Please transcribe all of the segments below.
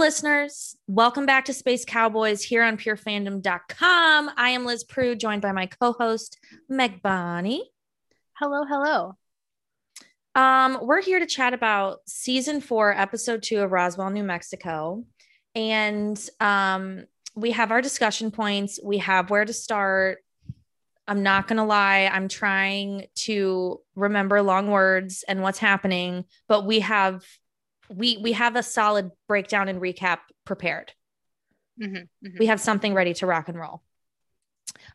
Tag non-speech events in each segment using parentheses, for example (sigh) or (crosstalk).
Listeners. Welcome back to Space Cowboys here on purefandom.com. I am Liz Prue, joined by my co host, Meg Bonnie. Hello, hello. Um, we're here to chat about season four, episode two of Roswell, New Mexico. And um, we have our discussion points, we have where to start. I'm not going to lie, I'm trying to remember long words and what's happening, but we have we we have a solid breakdown and recap prepared. Mm-hmm, mm-hmm. We have something ready to rock and roll.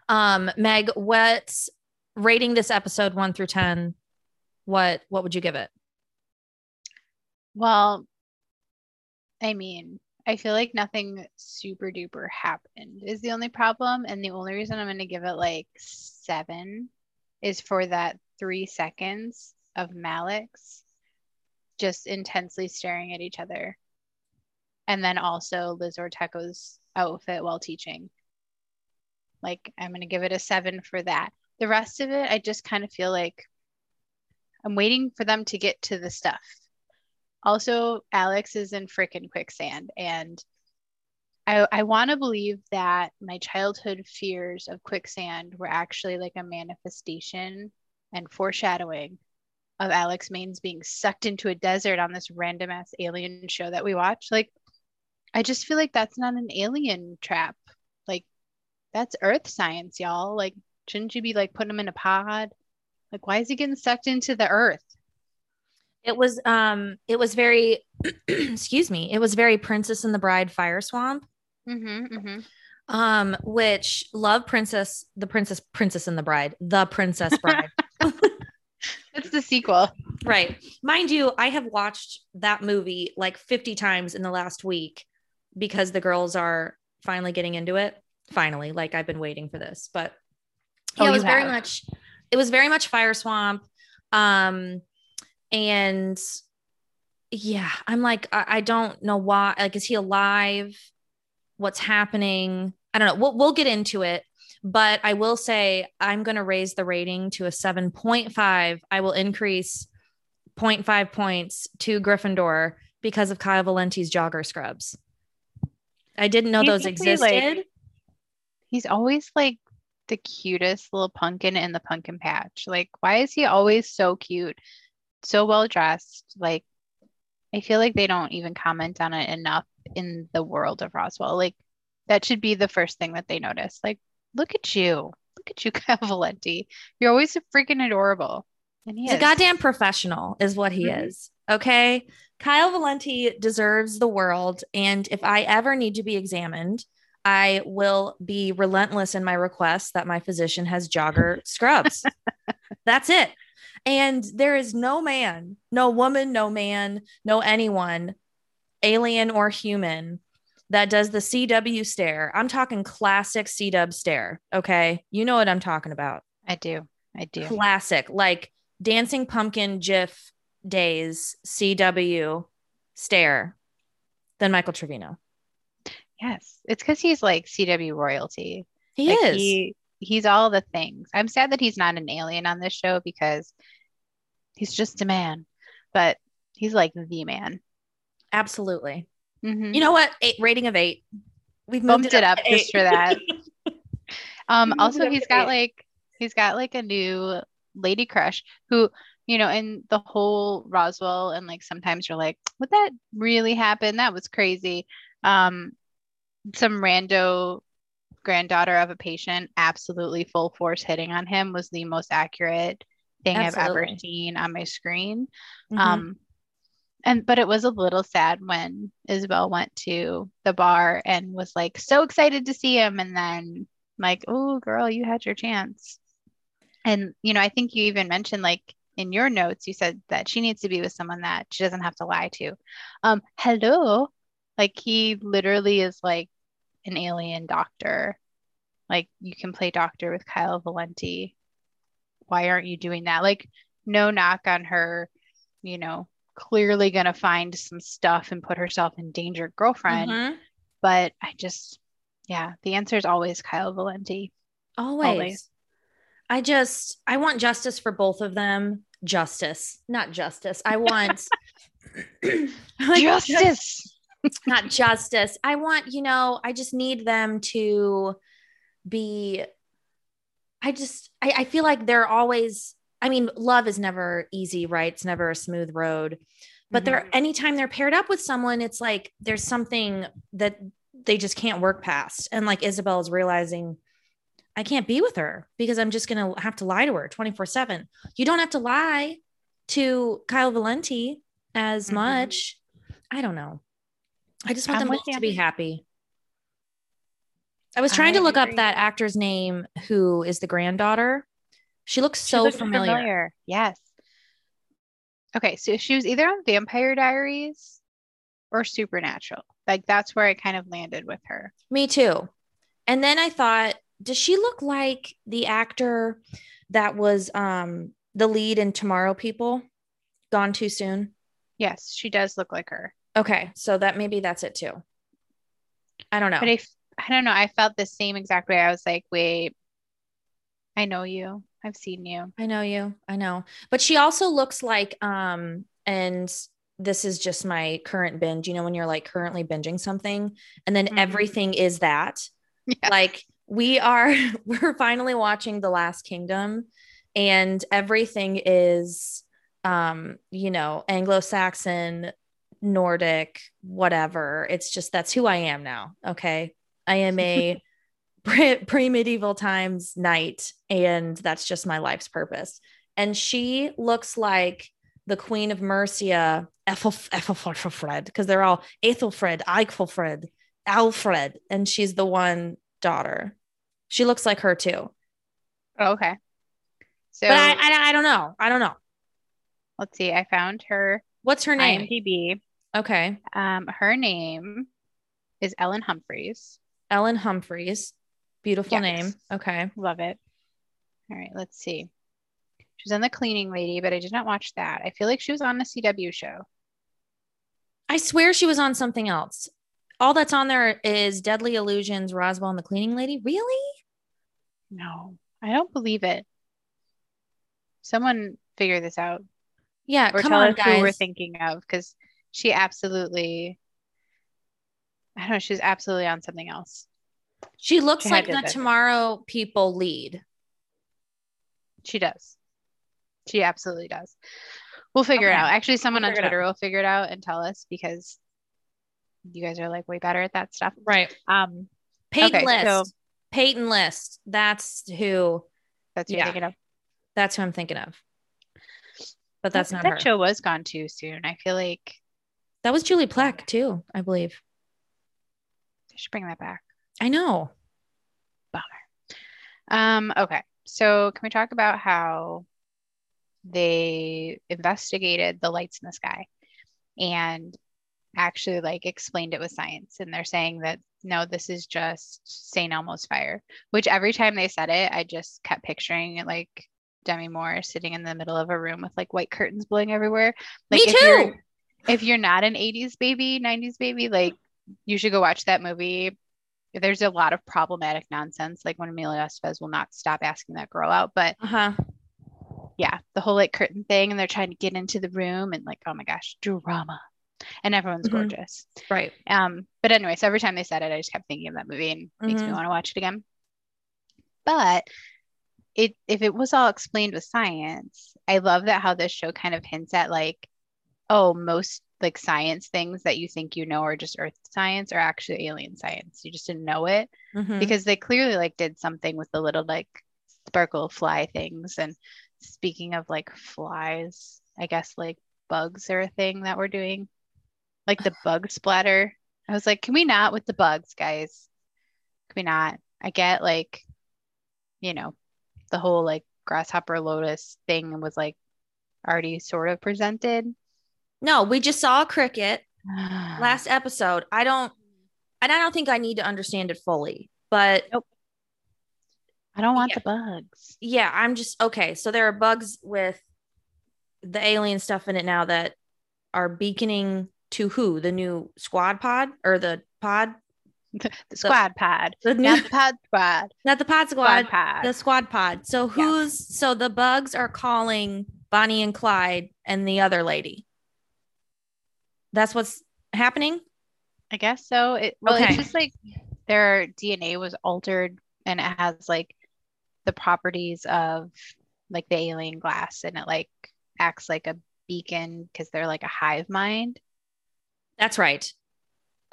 Um, Meg, what rating this episode one through ten? What what would you give it? Well, I mean, I feel like nothing super duper happened is the only problem, and the only reason I'm going to give it like seven is for that three seconds of Malex just intensely staring at each other. And then also Liz Ortecho's outfit while teaching. Like, I'm going to give it a seven for that. The rest of it, I just kind of feel like I'm waiting for them to get to the stuff. Also, Alex is in freaking quicksand. And I, I want to believe that my childhood fears of quicksand were actually like a manifestation and foreshadowing of Alex Manes being sucked into a desert on this random ass alien show that we watch. Like, I just feel like that's not an alien trap. Like, that's Earth science, y'all. Like, shouldn't you be like putting him in a pod? Like, why is he getting sucked into the Earth? It was um, it was very, (clears throat) excuse me, it was very Princess and the Bride Fire Swamp. Mm-hmm, mm-hmm. Um, which love Princess, the Princess, Princess and the Bride, the Princess (laughs) Bride. (laughs) It's the sequel. Right. Mind you, I have watched that movie like 50 times in the last week because the girls are finally getting into it. Finally, like I've been waiting for this, but yeah, oh, it was very much it was very much Fire Swamp. Um and yeah, I'm like, I, I don't know why. Like, is he alive? What's happening? I don't know. We'll we'll get into it. But I will say I'm going to raise the rating to a 7.5. I will increase 0.5 points to Gryffindor because of Kyle Valenti's jogger scrubs. I didn't know those existed. Like, he's always like the cutest little pumpkin in the pumpkin patch. Like, why is he always so cute, so well dressed? Like, I feel like they don't even comment on it enough in the world of Roswell. Like, that should be the first thing that they notice. Like, look at you. Look at you, (laughs) Kyle Valenti. You're always freaking adorable. And he He's is. a goddamn professional, is what he mm-hmm. is. Okay. Kyle Valenti deserves the world. And if I ever need to be examined, I will be relentless in my request that my physician has jogger (laughs) scrubs. That's it. And there is no man, no woman, no man, no anyone, alien or human, that does the CW stare. I'm talking classic CW stare. Okay. You know what I'm talking about. I do. I do. Classic, like Dancing Pumpkin GIF days, CW stare than Michael Trevino. Yes. It's because he's like CW royalty. He like is. He, he's all the things. I'm sad that he's not an alien on this show because he's just a man, but he's like the man. Absolutely. Mm-hmm. You know what? Eight rating of eight. We've bumped it up, (laughs) it up just for that. um, also, he's got like he's got like a new lady crush who you know, in the whole Roswell, and like sometimes you're like, would that really happen? That was crazy. Um, some rando granddaughter of a patient absolutely full force hitting on him was the most accurate thing absolutely. I've ever seen on my screen. Mm-hmm. Um, and but it was a little sad when Isabel went to the bar and was like so excited to see him and then like oh girl you had your chance. And you know I think you even mentioned like in your notes you said that she needs to be with someone that she doesn't have to lie to. Um hello? Like he literally is like an alien doctor. Like you can play doctor with Kyle Valenti. Why aren't you doing that? Like no knock on her you know clearly going to find some stuff and put herself in danger girlfriend mm-hmm. but i just yeah the answer is always kyle valenti always. always i just i want justice for both of them justice not justice i want (laughs) (clears throat) justice (laughs) not justice. I want, you know, I just need them to be I just I, I feel like they're always I mean, love is never easy, right? It's never a smooth road. But mm-hmm. they're anytime they're paired up with someone, it's like there's something that they just can't work past. And like Isabel is realizing I can't be with her because I'm just going to have to lie to her 24 7. You don't have to lie to Kyle Valenti as mm-hmm. much. I don't know. I just want I'm them to be happy. I was trying I to look agree. up that actor's name who is the granddaughter. She looks so she looks familiar. familiar. Yes. Okay, so she was either on Vampire Diaries or Supernatural. Like that's where I kind of landed with her. Me too. And then I thought, does she look like the actor that was um the lead in Tomorrow People? Gone too soon? Yes, she does look like her. Okay, so that maybe that's it too. I don't know. But I, I don't know. I felt the same exact way. I was like, wait, I know you. I've seen you. I know you. I know. But she also looks like um and this is just my current binge. You know when you're like currently binging something and then mm-hmm. everything is that. (laughs) Yes. Like we are (laughs) we're finally watching The Last Kingdom and everything is um you know Anglo-Saxon Nordic, whatever. It's just that's who I am now. Okay. I am (laughs) a pre medieval times knight, and that's just my life's purpose. And she looks like the Queen of Mercia, Ethelfred, because they're all Ethelfred, Eichelfred, Alfred, and she's the one daughter. She looks like her too. Oh, okay. So, but I, I, I don't know. I don't know. Let's see. I found her. What's her name? IMDb. Okay. Um, her name is Ellen Humphreys. Ellen Humphries. Beautiful yes. name. Okay. Love it. All right, let's see. She's on the cleaning lady, but I did not watch that. I feel like she was on the CW show. I swear she was on something else. All that's on there is Deadly Illusions, Roswell, and the cleaning lady. Really? No, I don't believe it. Someone figure this out. Yeah, or come tell on, us guys. who we're thinking of because she absolutely I don't know, she's absolutely on something else. She looks she like the tomorrow people lead. She does. She absolutely does. We'll figure okay. it out. Actually, someone we'll on Twitter will figure it out and tell us because you guys are like way better at that stuff. Right. Um Peyton okay, List. So, Peyton List. That's who that's who yeah, you're thinking of. That's who I'm thinking of. But that's that, not that her. show was gone too soon. I feel like that was Julie Plec too, I believe. They should bring that back. I know. Bummer. Um, okay. So can we talk about how they investigated the lights in the sky and actually like explained it with science and they're saying that no this is just st elmo's fire which every time they said it i just kept picturing it like Demi Moore sitting in the middle of a room with like white curtains blowing everywhere. Like Me if too. You're, if you're not an 80s baby, 90s baby, like you should go watch that movie. There's a lot of problematic nonsense, like when Emilio Estevez will not stop asking that girl out. But uh-huh. yeah, the whole like curtain thing, and they're trying to get into the room, and like, oh my gosh, drama. And everyone's mm-hmm. gorgeous. Right. Um, but anyway, so every time they said it, I just kept thinking of that movie and mm-hmm. makes me mm-hmm. want to watch it again. But it if it was all explained with science, I love that how this show kind of hints at like, oh, most like science things that you think you know are just earth science are actually alien science. You just didn't know it mm-hmm. because they clearly like did something with the little like sparkle fly things. And speaking of like flies, I guess like bugs are a thing that we're doing. Like the bug (sighs) splatter. I was like, can we not with the bugs, guys? Can we not? I get like, you know, the whole like grasshopper lotus thing was like already sort of presented. No, we just saw a cricket (sighs) last episode. I don't and I don't think I need to understand it fully, but nope. I don't want yeah. the bugs. Yeah, I'm just okay. So there are bugs with the alien stuff in it now that are beaconing to who? The new squad pod or the pod? (laughs) the squad the, pod. The new, not the pod squad. Not the pod squad. squad pod. The squad pod. So who's yeah. so the bugs are calling Bonnie and Clyde and the other lady. That's what's happening. I guess so. It well, Okay. it's just like their DNA was altered and it has like the properties of like the alien glass and it like acts like a beacon because they're like a hive mind. That's right.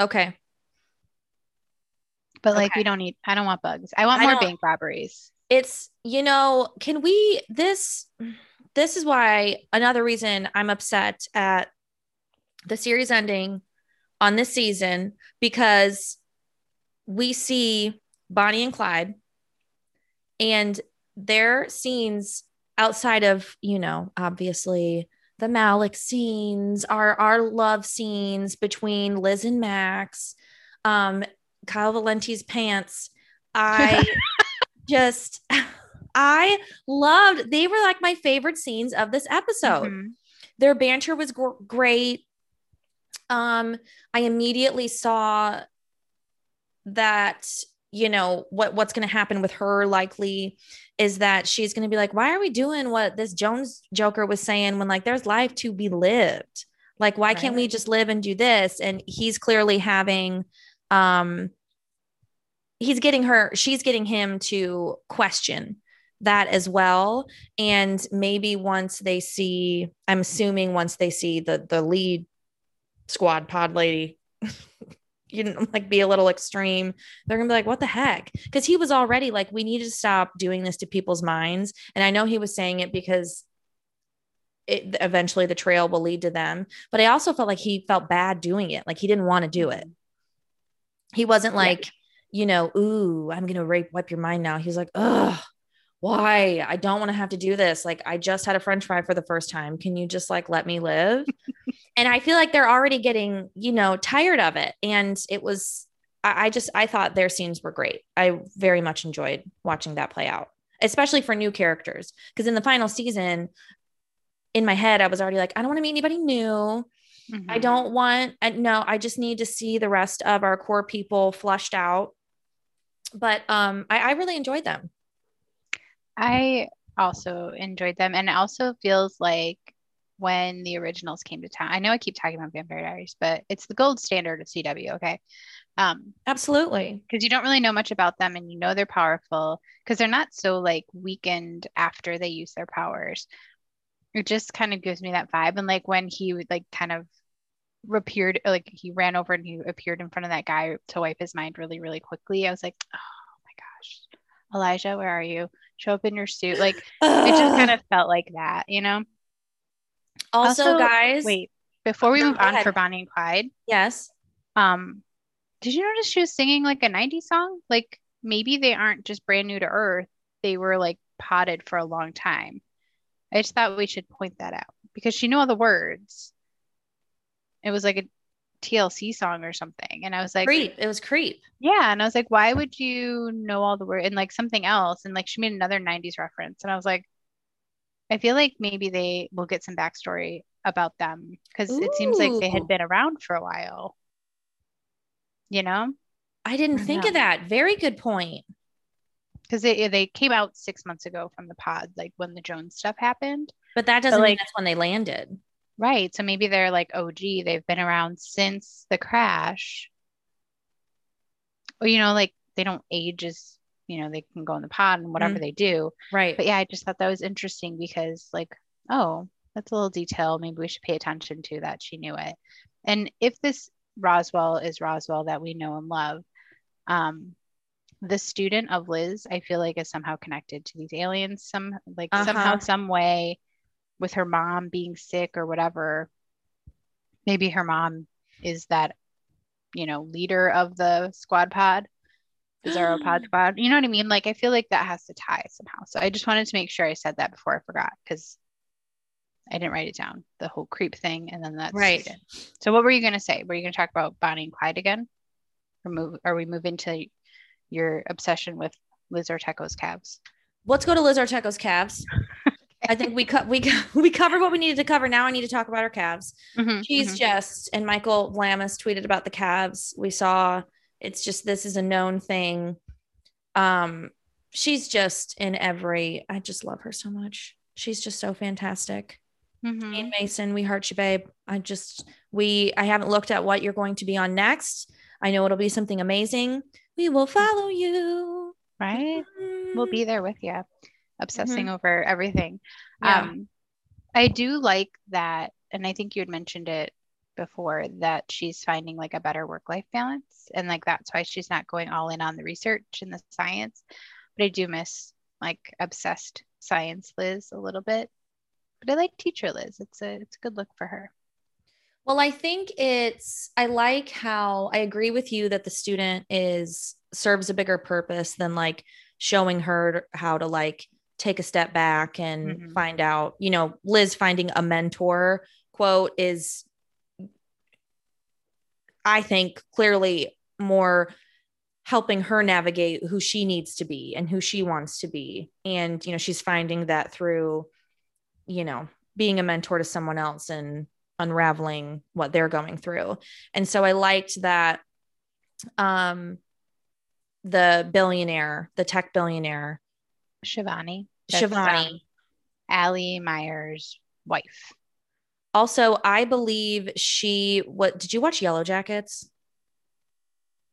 Okay. But like Okay. we don't need I don't want bugs. I want more don't- bank robberies. It's, you know, can we this this is why another reason I'm upset at the series ending on this season because we see Bonnie and Clyde and their scenes outside of, you know, obviously the Malex scenes, our our love scenes between Liz and Max, um, Kyle Valenti's pants. I (laughs) just I loved they were like my favorite scenes of this episode. Mhm. Their banter was gr- great. Um, I immediately saw that you know what what's going to happen with her likely is that she's going to be like why are we doing what this jones joker was saying when like there's life to be lived? Like why can't we just live and do this? And he's clearly having um he's getting her she's getting him to question that as well. And maybe once they see i'm assuming once they see the the lead squad pod lady. (laughs) You know like be a little extreme. They're gonna be like what the heck? Because he was already like we need to stop doing this to people's minds. And i know he was saying it because it eventually the trail will lead to them. But i also felt like he felt bad doing it. Like he didn't want to do it. He wasn't Yeah. like you know ooh i'm gonna rape wipe your mind now. He's like ugh why? I don't want to have to do this. Like i just had a french fry for the first time. Can you just like let me live? (laughs) And i feel like they're already getting you know tired of it. And it was I, I just i thought their scenes were great. I very much enjoyed watching that play out especially for new characters. Because in the final season in my head i was already like i don't want to meet anybody new. I Mhm. don't want, uh, no, I just need to see the rest of our core people flushed out. But um, I, I really enjoyed them. I also enjoyed them, and it also feels like when the originals came to town. I know I keep talking about Vampire Diaries, but it's the gold standard of CW. Okay, um, Absolutely. because you don't really know much about them, and you know they're powerful because they're not so like weakened after they use their powers. It just kind of gives me that vibe, and like when he would like kind of appeared, like he ran over and he appeared in front of that guy to wipe his mind really, really quickly. I was like, oh my gosh, Elijah, where are you? Show up in your suit, like (sighs) it just kind (sighs) of felt like that, you know? also, also- guys. Wait, before we move on ahead. for Bonnie and Clyde, Yes. um, did you notice she was singing like a 90s song? Like maybe they aren't just brand new to Earth, they were like potted for a long time. I just thought we should point that out because she knew all the words. It was like a TLC song or something. And I was like, creep. It was creep. yeah. And I was like, why would you know all the words and like something else? And like she made another 90s reference. And I was like, I feel like maybe they will get some backstory about them because it seems like they had been around for a while. You know? I didn't I think know. of that. Very good point. Because they they came out six months ago from the pod, like when the Jones stuff happened. But that doesn't mean like- that's when they landed. Right. So maybe they're like, oh, gee, they've been around since the crash. Or, you know, like they don't age as, you know, they can go in the pod and whatever Mhm. they do. Right. But yeah, I just thought that was interesting because, like, oh, that's a little detail. Maybe we should pay attention to that she knew it. And if this Roswell is Roswell that we know and love, um, the student of Liz, I feel like is somehow connected to these aliens, some like somehow, Uh-huh. some way, with her mom being sick or whatever. Maybe her mom is that, you know, leader of the squad pod, the Zero (gasps) pod squad. You know what I mean? Like I feel like that has to tie somehow. So I just wanted to make sure I said that before I forgot because I didn't write it down. The whole creep thing, and then that's Right. So what were you gonna say? Were you gonna talk about Bonnie and Clyde again? Or move or we move into your obsession with Liz Ortecho's calves? Let's go to Liz Ortecho's calves. (laughs) I think we cut we co- (laughs) we covered what we needed to cover. Now I need to talk about our calves. Mhm, She's mhm. just, and Michael Vlamis tweeted about the calves. We saw it's just this is a known thing. Um, she's just in every. I just love her so much. She's just so fantastic. Mm-hmm. And Mason, we heart you, babe. I just we I haven't looked at what you're going to be on next. I know it'll be something amazing. We will follow you. Right. Mm-hmm. We'll be there with you, obsessing mm-hmm. over everything. Yeah. Um, I do like that, and I think you had mentioned it before that she's finding like a better work life balance, and like that's why she's not going all in on the research and the science. But I do miss like obsessed science Liz a little bit. But I like teacher Liz. It's a it's a good look for her. Well, I think it's I like how I agree with you that the student is serves a bigger purpose than like showing her how to like take a step back and mm-hmm. find out, you know, Liz finding a mentor quote is I think clearly more helping her navigate who she needs to be and who she wants to be. And, you know, she's finding that through, you know, being a mentor to someone else and unraveling what they're going through. And so I liked that um the billionaire, the tech billionaire, Shivani. Shivani. Um, Ali Meyer's wife. Also, I believe she what did you watch Yellow Jackets?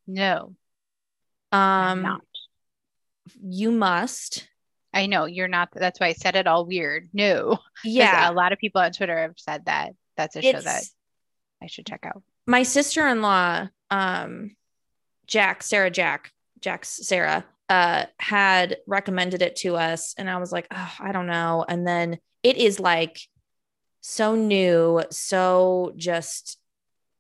No. Um not. You must. I know you're not that's why I said it all weird. No. Yeah. A lot of people on Twitter have said that. That's a show that I should check out. My sister-in-law, um Jack, Sarah Jack, Jack's Sarah, uh, had recommended it to us. And I was like, oh, I don't know. And then it is like so new, so just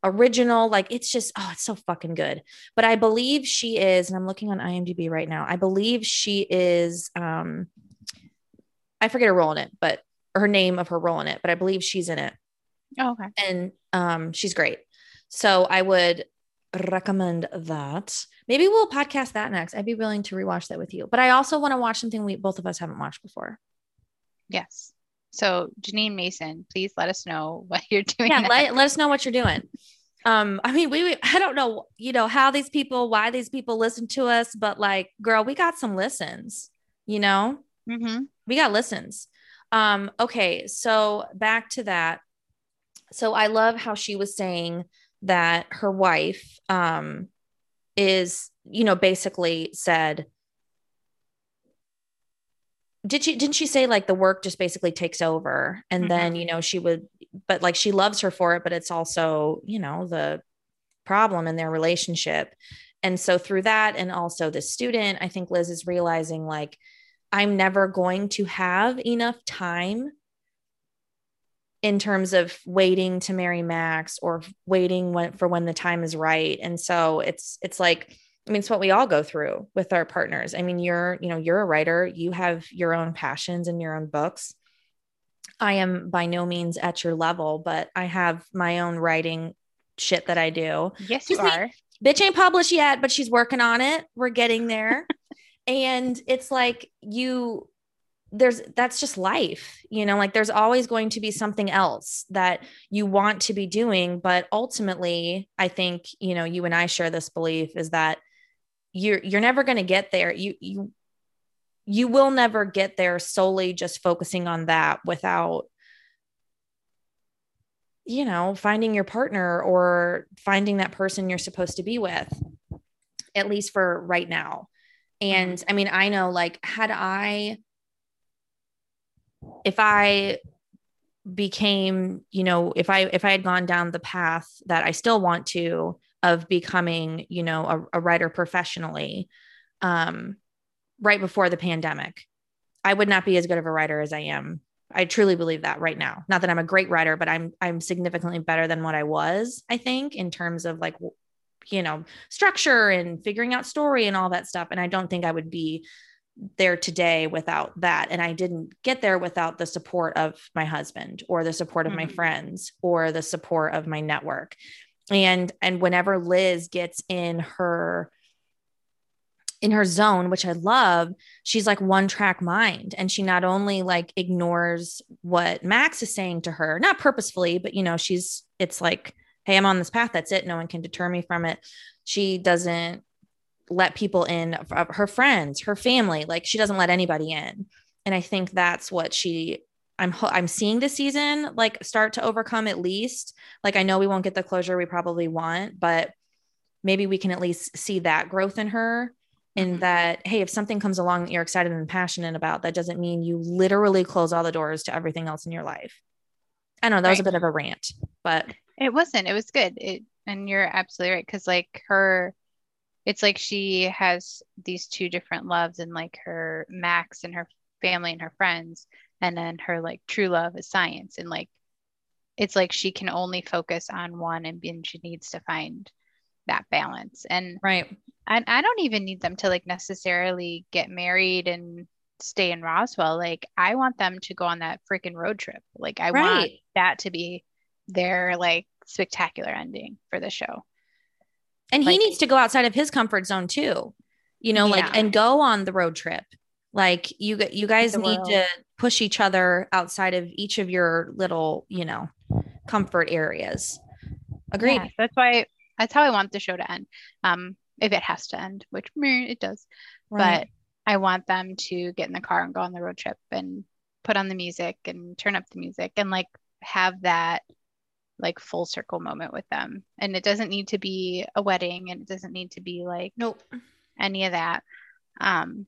original. Like it's just, oh, it's so fucking good. But I believe she is, and I'm looking on IMDb right now. I believe she is, um, I forget her role in it, but her name of her role in it, but I believe she's in it. Oh, okay. And um, she's great. So I would recommend that. Maybe we'll podcast that next. I'd be willing to rewatch that with you. But I also want to watch something we both of us haven't watched before. Yes. So Jeanine Mason, please let us know (laughs) what you're doing. Yeah, let, let us know what you're doing. Um, I mean, we, we I don't know, you know, how these people, why these people listen to us, but like, girl, we got some listens, you know? Mm-hmm. We got listens. Um, okay, so back to that. So I love how she was saying that her wife um, is, you know, basically said, did she didn't she say like the work just basically takes over and mm-hmm. then you know she would but like she loves her for it but it's also you know the problem in their relationship and so through that and also the student i think liz is realizing like i'm never going to have enough time in terms of waiting to marry Max or waiting when, for when the time is right. And so it's it's like I mean it's what we all go through with our partners. I mean you're you know you're a writer, you have your own passions and your own books. I am by no means at your level, but I have my own writing shit that I do. Yes, you are. Bitch ain't published yet, but she's working on it. We're getting there. (laughs) and it's like you there's that's just life you know like there's always going to be something else that you want to be doing but ultimately i think you know you and i share this belief is that you're you're never going to get there you you you will never get there solely just focusing on that without you know finding your partner or finding that person you're supposed to be with at least for right now and mm-hmm. i mean i know like had i if I became, you know, if I if I had gone down the path that I still want to of becoming, you know, a, a writer professionally, um, right before the pandemic, I would not be as good of a writer as I am. I truly believe that right now. Not that I'm a great writer, but I'm I'm significantly better than what I was, I think, in terms of like you know, structure and figuring out story and all that stuff. And I don't think I would be there today without that and i didn't get there without the support of my husband or the support of mm-hmm. my friends or the support of my network and and whenever liz gets in her in her zone which i love she's like one track mind and she not only like ignores what max is saying to her not purposefully but you know she's it's like hey i'm on this path that's it no one can deter me from it she doesn't let people in her friends her family like she doesn't let anybody in and i think that's what she I'm I'm seeing this season like start to overcome at least. Like I know we won't get the closure we probably want, but maybe we can at least see that growth in her in Mhm. that hey if something comes along that you're excited and passionate about that doesn't mean you literally close all the doors to everything else in your life i don't know that was a bit of a rant but It wasn't. It was good. It and you're absolutely right because like her, it's like she has these two different loves and like her Max and her family and her friends, and then her like true love is science and like it's like she can only focus on one and, and she needs to find that balance and right I, I don't even need them to like necessarily get married and stay in Roswell. Like I want them to go on that freaking road trip. Like I want that to be their like spectacular ending for the show. And he needs to go outside of his comfort zone too you know like and go on the road trip like you you guys need world. to push each other outside of each of your little you know comfort areas agreed Yeah, that's why that's how I want the show to end. Um, if it has to end, which meh, it does, Right. but I want them to get in the car and go on the road trip and put on the music and turn up the music and like have that like full circle moment with them. And it doesn't need to be a wedding and it doesn't need to be like nope any of that. Um,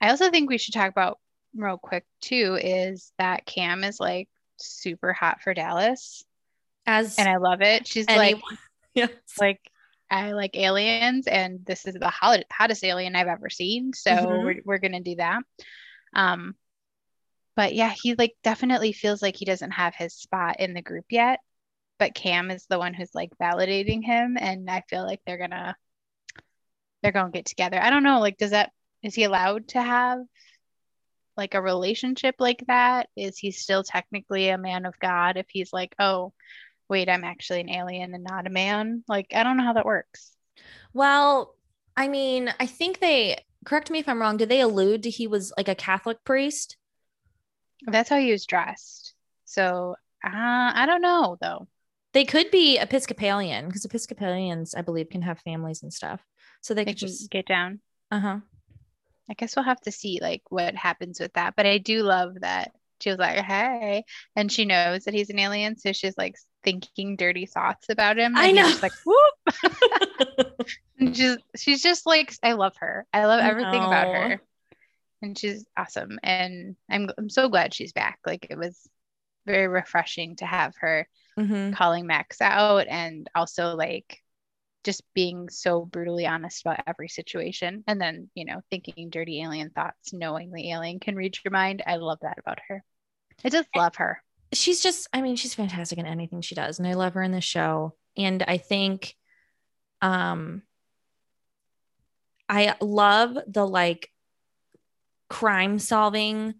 I also think we should talk about real quick too is that Cam is like super hot for Dallas as and I love it. She's anyone like (laughs) yes like I like aliens and this is the hot, hottest alien I've ever seen. So Mhm. we're we're gonna do that. Um but yeah, he like definitely feels like he doesn't have his spot in the group yet. But Cam is the one who's like validating him and I feel like they're gonna they're gonna get together. I don't know, like does that is he allowed to have like a relationship like that? Is he still technically a man of God if he's like, oh, wait, I'm actually an alien and not a man? Like, I don't know how that works. Well, I mean, I think they correct me if I'm wrong. Did they allude to he was like a Catholic priest? That's how he was dressed. So uh, I don't know though. They could be Episcopalian because Episcopalians, I believe, can have families and stuff. So they They could just, get down. uh huh. I guess we'll have to see like what happens with that. But I do love that she was like, "Hey," and she knows that he's an alien, so she's like thinking dirty thoughts about him. I know. just like, whoop. (laughs) (laughs) And she's she's just like, I love her. I love I everything about her, and she's awesome. And I'm I'm so glad she's back. Like it was very refreshing to have her hmm calling Max out and also like just being so brutally honest about every situation and then you know thinking dirty alien thoughts knowing the alien can read your mind i love that about her i just love her She's just, I mean, she's fantastic in anything she does. And I love her in the show. And I think, um, I love the like crime solving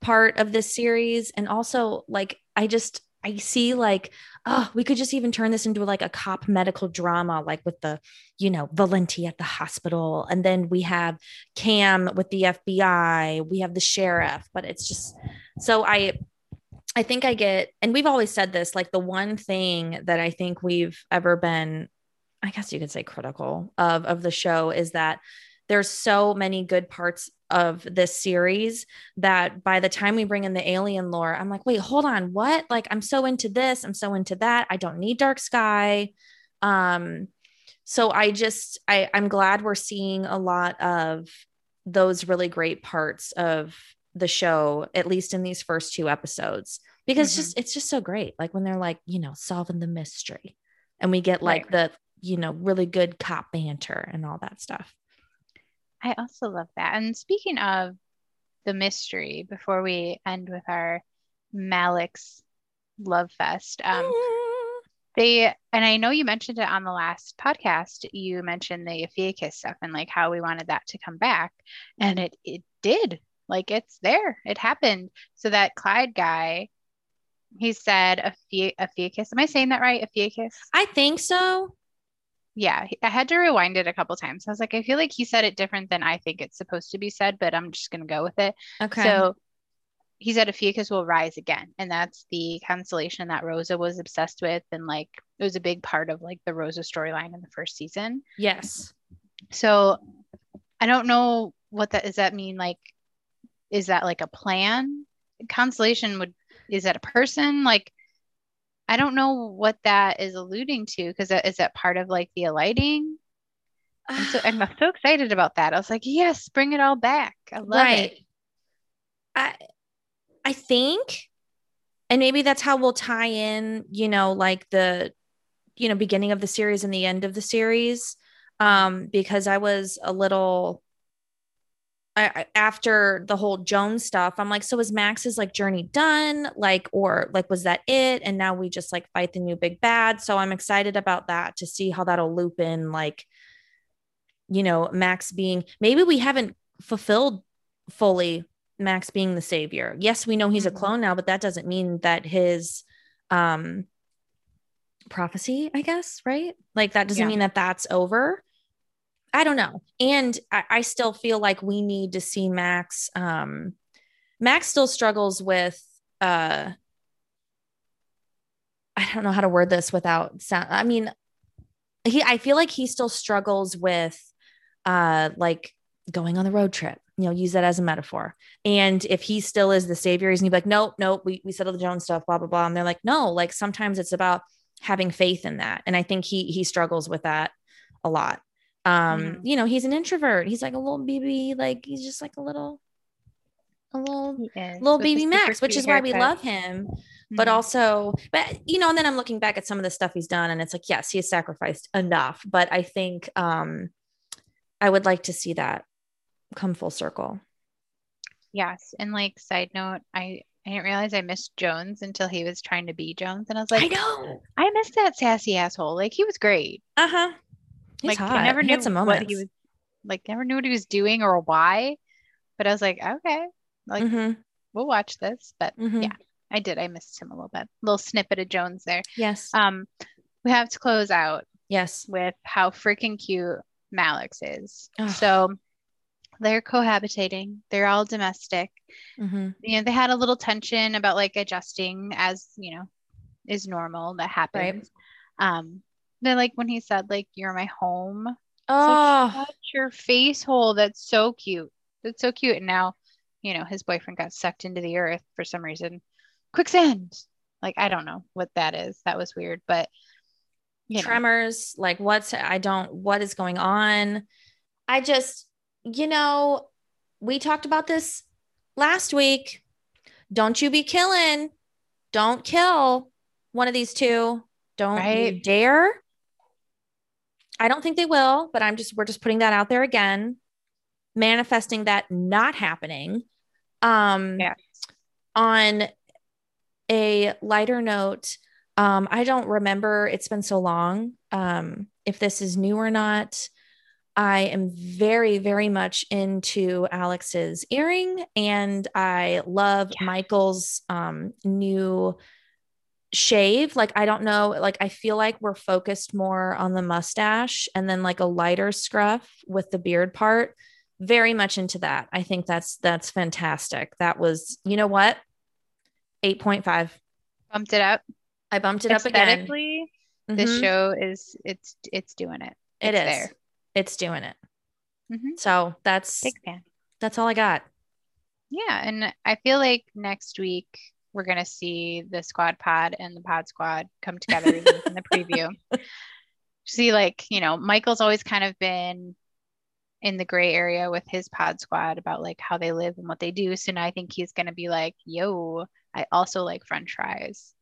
part of this series. And also, like, I just, I see like, oh, we could just even turn this into like a cop medical drama, like with the, you know, Valenti at the hospital. And then we have Cam with the FBI, we have the sheriff, but it's just so I, I think I get, and we've always said this like the one thing that I think we've ever been, I guess you could say critical of, of the show is that there's so many good parts of this series that by the time we bring in the alien lore, I'm like, wait, hold on, what? Like, I'm so into this, I'm so into that. I don't need dark sky. Um, so I just I, I'm glad we're seeing a lot of those really great parts of the show, at least in these first two episodes, because Mhm. just it's just so great. Like when they're like, you know, solving the mystery, and we get like the you know really good cop banter and all that stuff. I also love that. And speaking of the mystery before we end with our Malex love fest um (laughs) they and i know you mentioned it on the last podcast you mentioned the Ophiuchus stuff and like how we wanted that to come back. And it it did. Like it's there. It happened. So that clyde guy he said Ophiuchus am i saying that right? Ophiuchus I think so. Yeah i had to rewind it a couple times i was like i feel like he said it different than i think it's supposed to be said but i'm just going to go with it Okay. so he said Ophiuchus will rise again. And that's the constellation that Rosa was obsessed with. And like it was a big part of like the Rosa storyline in the first season. yes. So I don't know what that does that mean like is that like a plan constellation would is that a person like I don't know what that is alluding to because is that part of like the alighting? I'm so, I'm (sighs) so excited about that. I was like, yes, bring it all back. I love right. it. I I think, and maybe that's how we'll tie in, you know, like the, you know, beginning of the series and the end of the series. Um, because I was a little I, after the whole Jones stuff, I'm like, so is Max's like journey done? Like, or like, was that it? And now we just like fight the new big bad. So I'm excited about that to see how that'll loop in, like, you know, Max being maybe we haven't fulfilled fully Max being the savior. Yes, we know he's mm-hmm. a clone now, but that doesn't mean that his um prophecy, I guess, right? Like that doesn't yeah. mean that that's over. I don't know. And I, I, still feel like we need to see Max. Um, Max still struggles with, uh, I don't know how to word this without sound. I mean, he, I feel like he still struggles with, uh, like going on the road trip, you know, use that as a metaphor. And if he still is the savior, he's gonna be like, nope, nope, we, we settled the Jones stuff, blah, blah, blah. And they're like, no, like sometimes it's about having faith in that. And I think he, he struggles with that a lot um mm-hmm. you know he's an introvert he's like a little baby like he's just like a little a little little baby max which is haircut. why we love him mm-hmm. but also but you know and then i'm looking back at some of the stuff he's done and it's like yes he has sacrificed enough but i think um i would like to see that come full circle yes and like side note i I didn't realize I missed Jones until he was trying to be Jones. And I was like, I know. I missed that sassy asshole. Like he was great. Uh-huh. He's like hot. I never knew what he was like never knew what he was doing or why. But I was like, okay, like mm-hmm. we'll watch this. But mm-hmm. yeah, I did. I missed him a little bit. A little snippet of Jones there. Yes. Um, we have to close out. Yes. With how freaking cute Malex is. Oh. So they're cohabitating. They're all domestic. Mm-hmm. You know, they had a little tension about like adjusting as you know is normal that happens. Right. Um, then like when he said like you're my home. Oh, like, ah. your face hole. That's so cute. That's so cute. And now, you know, his boyfriend got sucked into the earth for some reason. Quicksand. Like I don't know what that is. That was weird, but you tremors. Know. Like what's I don't. What is going on? I just, you know, we talked about this last week. Don't you be killing. Don't kill one of these two. Don't right. you dare. I don't think they will, but I'm just we're just putting that out there again, manifesting that not happening. Um yeah. on a lighter note, um, I don't remember, it's been so long. Um, if this is new or not. I am very, very much into Alex's earring, and I love yeah. Michael's um, new shave like i don't know like i feel like we're focused more on the mustache and then like a lighter scruff with the beard part. Very much into that. I think that's that's fantastic. That was you know what? 8.5 bumped it up. I bumped it up again. Mm-hmm. this show is it's it's doing it. It's it is. there. it's doing it. Mm-hmm. so that's big fan. that's all i got. Yeah and i feel like next week we're going to see the squad pod and the pod squad come together in the preview. (laughs) See, like, you know, Michael's always kind of been in the gray area with his pod squad about like how they live and what they do. So now I think he's going to be like, yo, I also like french fries.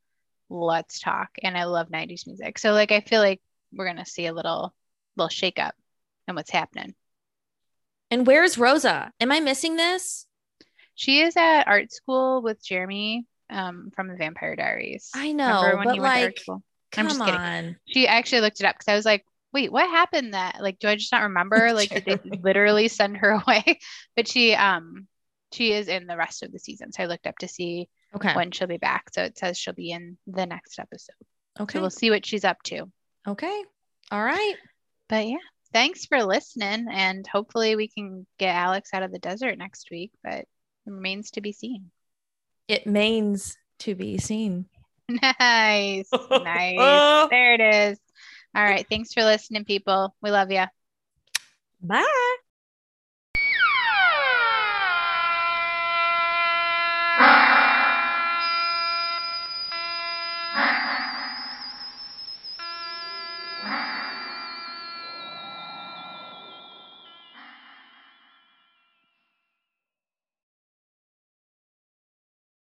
Let's talk. And I love 90s music. So, like, I feel like we're going to see a little, little shake up and what's happening. And where's Rosa? Am I missing this? She is at art school with Jeremy um, from the Vampire Diaries. I know, but like, come I'm on. She actually looked it up because I was like, wait, what happened? That like, do I just not remember? (laughs) Like, did they literally send her (laughs) away? But she, um, she is in the rest of the season. So I looked up to see okay when she'll be back. So it says she'll be in the next episode. Okay, so we'll see what she's up to. Okay, all right. But yeah, thanks for listening, and hopefully we can get Alex out of the desert next week. But it remains to be seen. It means to be seen. Nice. nice. (laughs) there it is. All right. Thanks for listening, people. We love you. Bye.